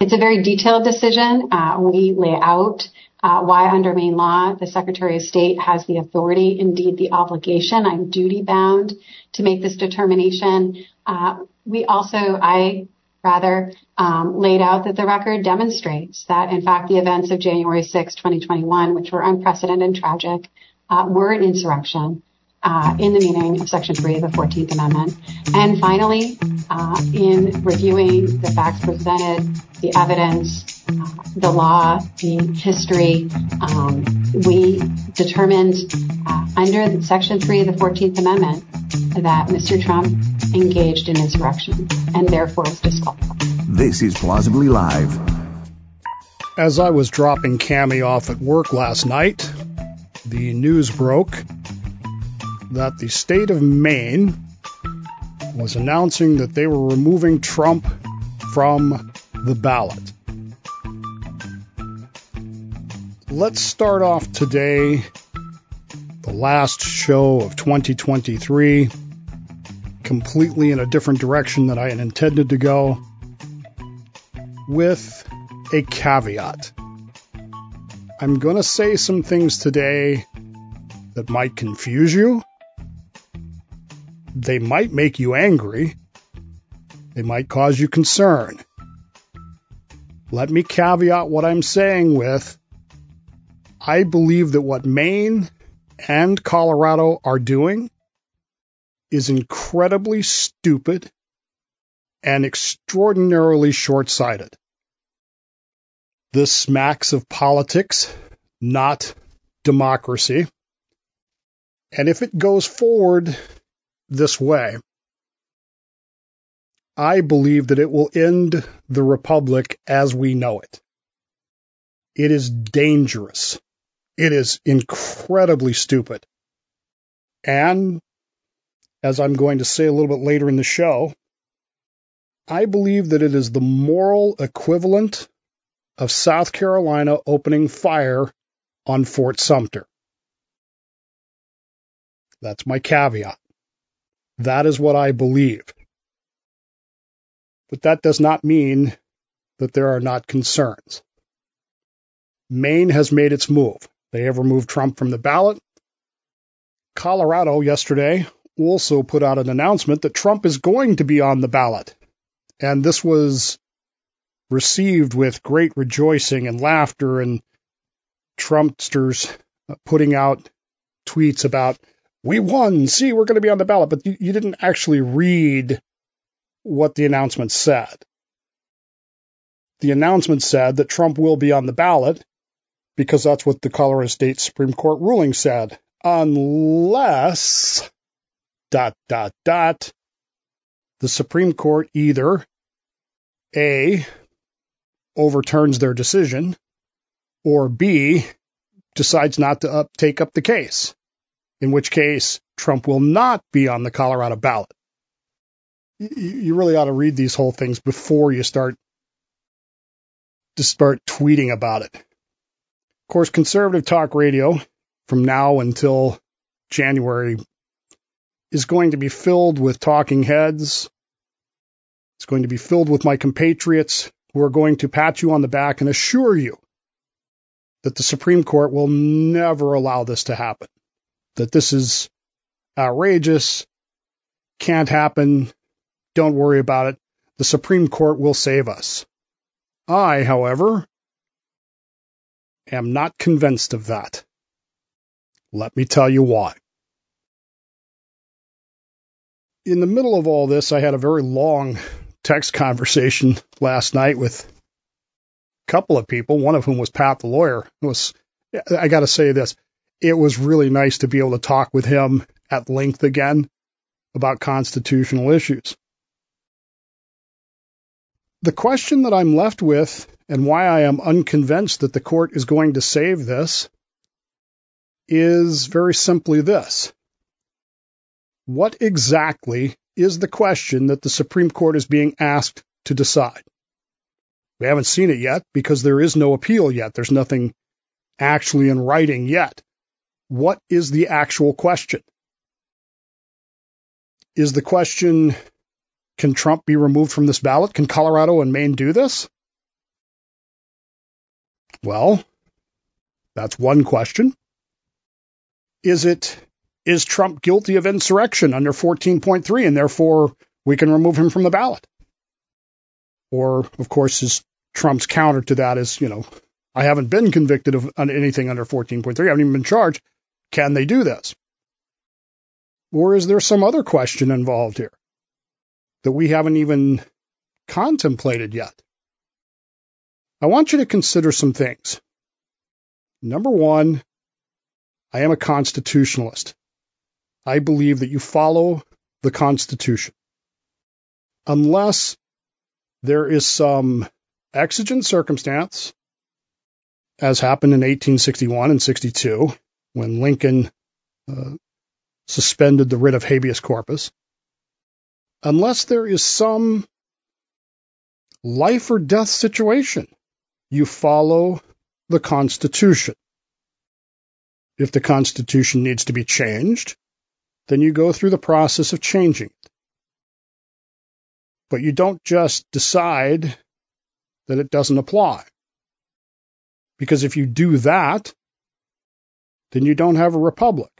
It's a very detailed decision. Uh, we lay out uh, why under Maine law the Secretary of State has the authority, indeed the obligation, I'm duty bound to make this determination. Uh, we also, I rather, um, laid out that the record demonstrates that, in fact, the events of January 6, 2021, which were unprecedented and tragic, were an insurrection in the meaning of Section 3 of the 14th Amendment. And finally, uh, in reviewing the facts presented, the evidence, uh, the law, the history, um, we determined uh, under Section 3 of the 14th Amendment that Mr. Trump engaged in insurrection and therefore was disqualified. This is Plausibly Live. As I was dropping Cami off at work last night, the news broke that the state of Maine was announcing that they were removing Trump from the ballot. Let's start off today, the last show of 2023, completely in a different direction than I had intended to go, with a caveat. I'm going to say some things today that might confuse you they might make you angry. They might cause you concern. Let me caveat what I'm saying with I believe that what Maine and Colorado are doing is incredibly stupid and extraordinarily short sighted. This smacks of politics, not democracy. And if it goes forward this way. I believe that it will end the Republic as we know it. It is dangerous. It is incredibly stupid. And, as I'm going to say a little bit later in the show, I believe that it is the moral equivalent of South Carolina opening fire on Fort Sumter. That's my caveat. That is what I believe. But that does not mean that there are not concerns. Maine has made its move. They have removed Trump from the ballot. Colorado yesterday also put out an announcement that Trump is going to be on the ballot. And this was received with great rejoicing and laughter and Trumpsters putting out tweets about we won. See, we're going to be on the ballot. But you, you didn't actually read what the announcement said. The announcement said that Trump will be on the ballot because that's what the Colorado State Supreme Court ruling said. Unless, dot, dot, dot, the Supreme Court either A, overturns their decision, or B, decides not to up, take up the case in which case Trump will not be on the Colorado ballot. You really ought to read these whole things before you start to start tweeting about it. Of course, conservative talk radio from now until January is going to be filled with talking heads. It's going to be filled with my compatriots who are going to pat you on the back and assure you that the Supreme Court will never allow this to happen that this is outrageous, can't happen, don't worry about it. The Supreme Court will save us. I, however, am not convinced of that. Let me tell you why. In the middle of all this, I had a very long text conversation last night with a couple of people, one of whom was Pat the lawyer. It was I got to say this it was really nice to be able to talk with him at length again about constitutional issues. The question that I'm left with and why I am unconvinced that the court is going to save this is very simply this. What exactly is the question that the Supreme Court is being asked to decide? We haven't seen it yet because there is no appeal yet. There's nothing actually in writing yet. What is the actual question? Is the question, can Trump be removed from this ballot? Can Colorado and Maine do this? Well, that's one question. Is it is Trump guilty of insurrection under 14.3 and therefore we can remove him from the ballot? Or, of course, is Trump's counter to that is, you know, I haven't been convicted of anything under 14.3. I haven't even been charged. Can they do this? Or is there some other question involved here that we haven't even contemplated yet? I want you to consider some things. Number one, I am a constitutionalist. I believe that you follow the Constitution. Unless there is some exigent circumstance, as happened in 1861 and 62, when Lincoln uh, suspended the writ of habeas corpus, unless there is some life or death situation, you follow the Constitution. If the Constitution needs to be changed, then you go through the process of changing it. But you don't just decide that it doesn't apply. Because if you do that, then you don't have a republic.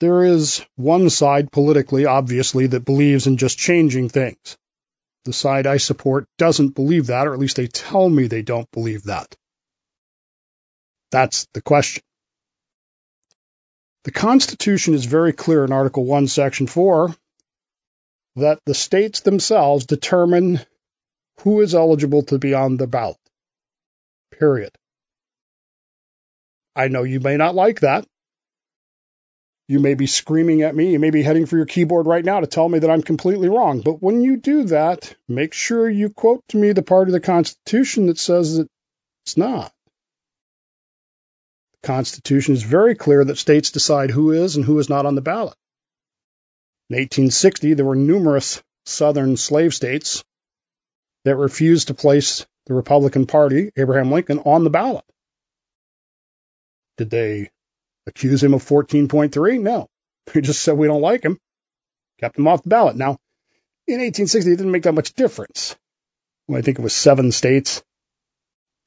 There is one side politically, obviously, that believes in just changing things. The side I support doesn't believe that, or at least they tell me they don't believe that. That's the question. The Constitution is very clear in Article 1, Section 4 that the states themselves determine who is eligible to be on the ballot. Period. I know you may not like that. You may be screaming at me. You may be heading for your keyboard right now to tell me that I'm completely wrong. But when you do that, make sure you quote to me the part of the Constitution that says that it's not. The Constitution is very clear that states decide who is and who is not on the ballot. In 1860, there were numerous southern slave states that refused to place the Republican Party, Abraham Lincoln, on the ballot. Did they accuse him of 14.3? No. They just said we don't like him, kept him off the ballot. Now, in 1860, it didn't make that much difference. Well, I think it was seven states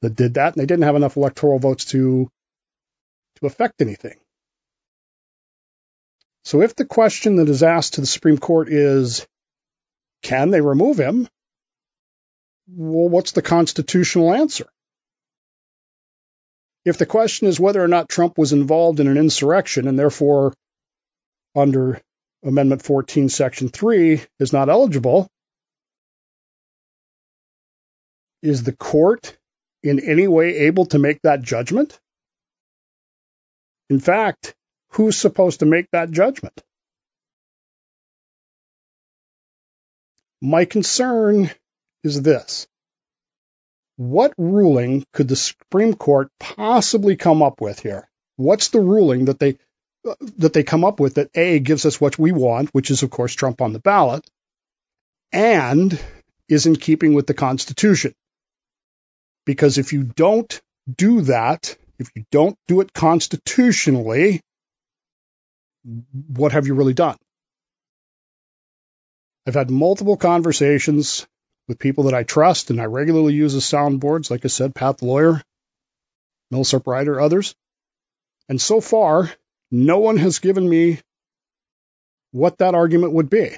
that did that, and they didn't have enough electoral votes to to affect anything. So if the question that is asked to the Supreme Court is, can they remove him? Well, what's the constitutional answer? If the question is whether or not Trump was involved in an insurrection and therefore under Amendment 14, Section 3 is not eligible, is the court in any way able to make that judgment? In fact, who's supposed to make that judgment? My concern is this what ruling could the Supreme Court possibly come up with here? What's the ruling that they that they come up with that A gives us what we want, which is of course Trump on the ballot, and is in keeping with the Constitution? Because if you don't do that, if you don't do it constitutionally, what have you really done? I've had multiple conversations with people that I trust, and I regularly use as soundboards, like I said, Pat the lawyer, Millsap Ryder, others. And so far, no one has given me what that argument would be.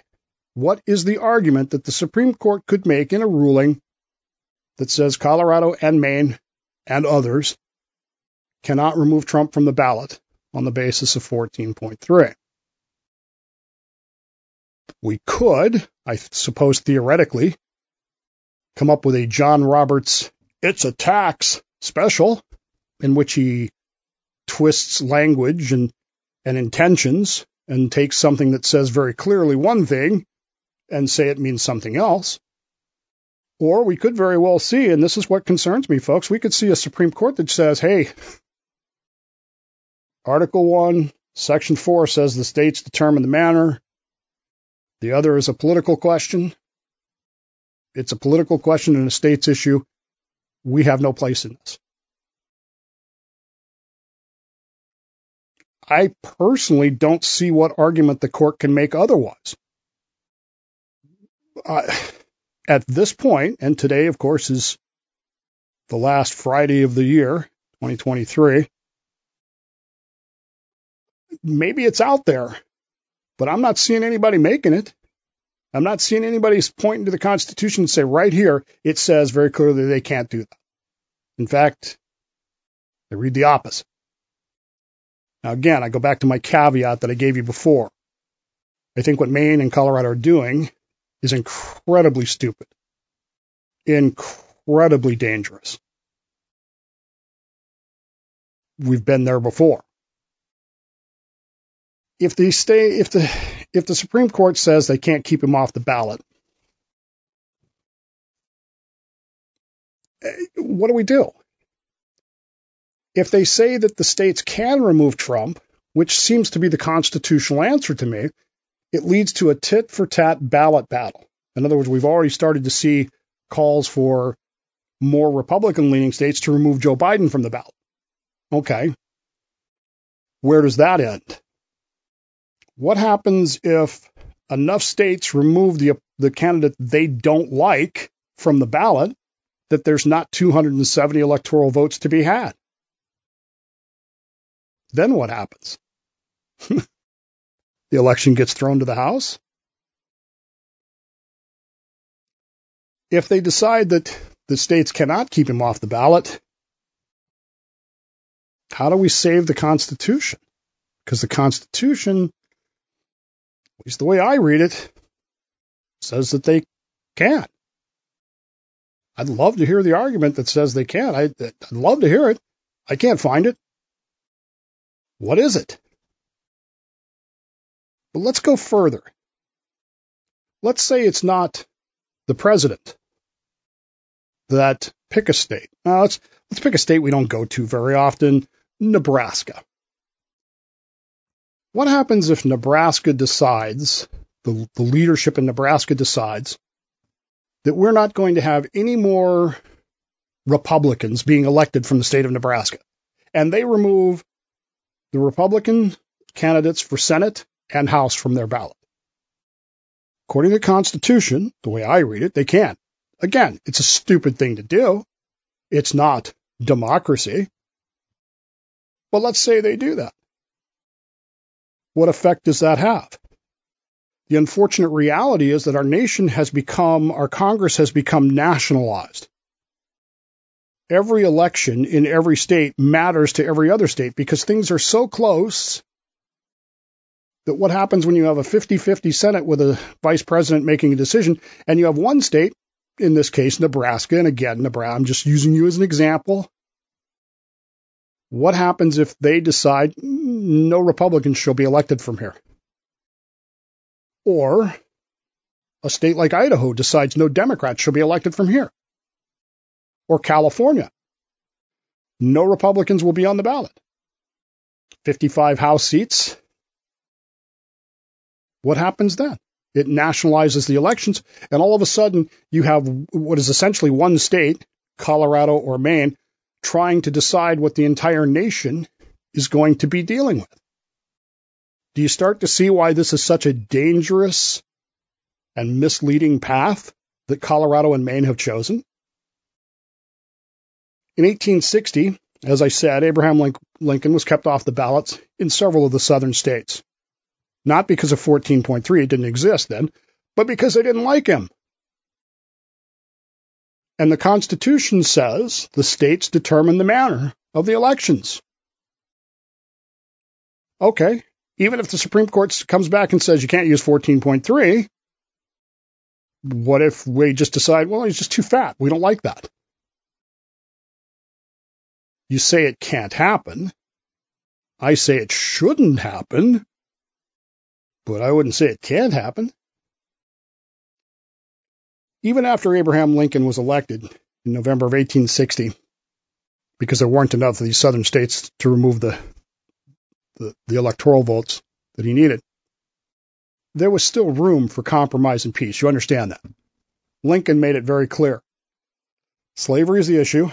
What is the argument that the Supreme Court could make in a ruling that says Colorado and Maine and others cannot remove Trump from the ballot on the basis of 14.3? We could, I suppose theoretically, come up with a John Roberts It's a Tax special in which he twists language and, and intentions and takes something that says very clearly one thing and say it means something else. Or we could very well see, and this is what concerns me, folks, we could see a Supreme Court that says, hey, Article 1, Section 4 says the states determine the manner. The other is a political question. It's a political question and a state's issue. We have no place in this. I personally don't see what argument the court can make otherwise. At this point, and today, of course, is the last Friday of the year, 2023. Maybe it's out there, but I'm not seeing anybody making it. I'm not seeing anybody pointing to the Constitution and say right here it says very clearly they can't do that. In fact, they read the opposite. Now again, I go back to my caveat that I gave you before. I think what Maine and Colorado are doing is incredibly stupid, incredibly dangerous. We've been there before. If they stay, if the if the Supreme Court says they can't keep him off the ballot, eh, what do we do? If they say that the states can remove Trump, which seems to be the constitutional answer to me, it leads to a tit for tat ballot battle. In other words, we've already started to see calls for more Republican leaning states to remove Joe Biden from the ballot. Okay. Where does that end? What happens if enough states remove the, the candidate they don't like from the ballot that there's not 270 electoral votes to be had? Then what happens? the election gets thrown to the House. If they decide that the states cannot keep him off the ballot, how do we save the Constitution? Because the Constitution at least the way I read it, says that they can't. I'd love to hear the argument that says they can. I, I'd love to hear it. I can't find it. What is it? But let's go further. Let's say it's not the president that pick a state. Now let's let's pick a state we don't go to very often, Nebraska. What happens if Nebraska decides, the, the leadership in Nebraska decides, that we're not going to have any more Republicans being elected from the state of Nebraska? And they remove the Republican candidates for Senate and House from their ballot. According to the Constitution, the way I read it, they can't. Again, it's a stupid thing to do. It's not democracy. But let's say they do that what effect does that have? The unfortunate reality is that our nation has become, our Congress has become nationalized. Every election in every state matters to every other state because things are so close that what happens when you have a 50 50 Senate with a vice president making a decision and you have one state, in this case, Nebraska, and again, Nebraska, I'm just using you as an example. What happens if they decide no Republicans shall be elected from here? Or a state like Idaho decides no Democrats shall be elected from here. Or California. No Republicans will be on the ballot. 55 House seats. What happens then? It nationalizes the elections, and all of a sudden you have what is essentially one state, Colorado or Maine, trying to decide what the entire nation is going to be dealing with. Do you start to see why this is such a dangerous and misleading path that Colorado and Maine have chosen? In 1860, as I said, Abraham Lincoln was kept off the ballots in several of the southern states. Not because of 14.3, it didn't exist then, but because they didn't like him. And the Constitution says the states determine the manner of the elections. Okay, even if the Supreme Court comes back and says you can't use 14.3, what if we just decide, well, he's just too fat? We don't like that. You say it can't happen. I say it shouldn't happen, but I wouldn't say it can't happen. Even after Abraham Lincoln was elected in November of 1860, because there weren't enough of these southern states to remove the, the, the electoral votes that he needed, there was still room for compromise and peace. You understand that? Lincoln made it very clear. Slavery is the issue.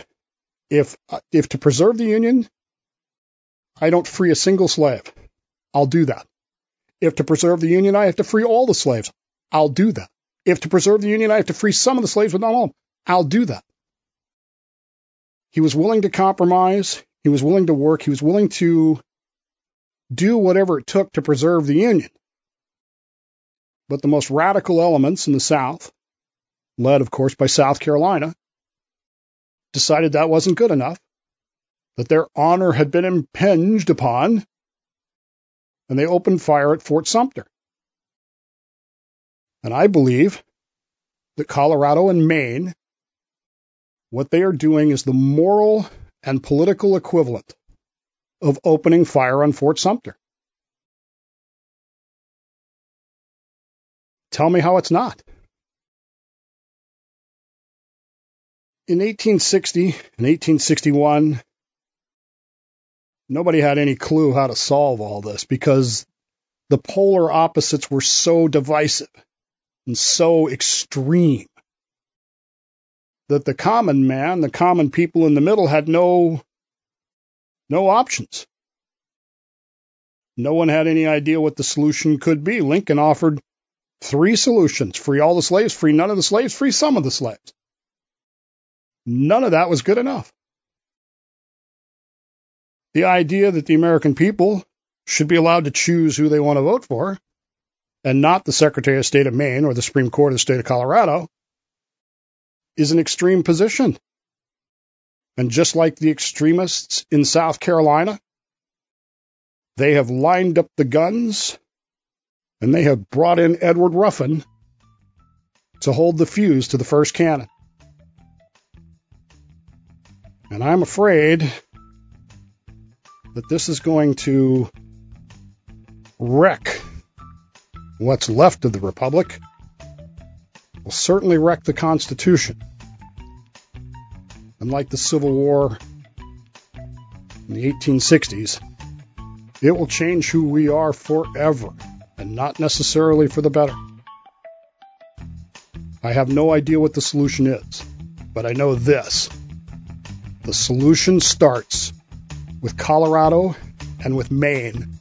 If if to preserve the Union, I don't free a single slave, I'll do that. If to preserve the Union, I have to free all the slaves, I'll do that. If to preserve the Union I have to free some of the slaves, but not all, I'll do that. He was willing to compromise. He was willing to work. He was willing to do whatever it took to preserve the Union. But the most radical elements in the South, led, of course, by South Carolina, decided that wasn't good enough, that their honor had been impinged upon, and they opened fire at Fort Sumter. And I believe that Colorado and Maine, what they are doing is the moral and political equivalent of opening fire on Fort Sumter. Tell me how it's not. In 1860 and 1861, nobody had any clue how to solve all this because the polar opposites were so divisive and so extreme that the common man, the common people in the middle had no no options. No one had any idea what the solution could be. Lincoln offered three solutions free all the slaves, free none of the slaves, free some of the slaves. None of that was good enough. The idea that the American people should be allowed to choose who they want to vote for, and not the Secretary of State of Maine or the Supreme Court of the state of Colorado, is an extreme position. And just like the extremists in South Carolina, they have lined up the guns and they have brought in Edward Ruffin to hold the fuse to the first cannon. And I'm afraid that this is going to wreck what's left of the Republic, will certainly wreck the Constitution. Unlike the Civil War in the 1860s, it will change who we are forever and not necessarily for the better. I have no idea what the solution is, but I know this. The solution starts with Colorado and with Maine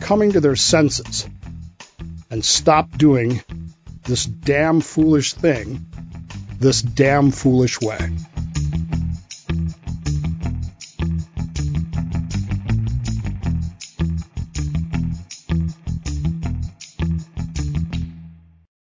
coming to their senses and stop doing this damn foolish thing this damn foolish way.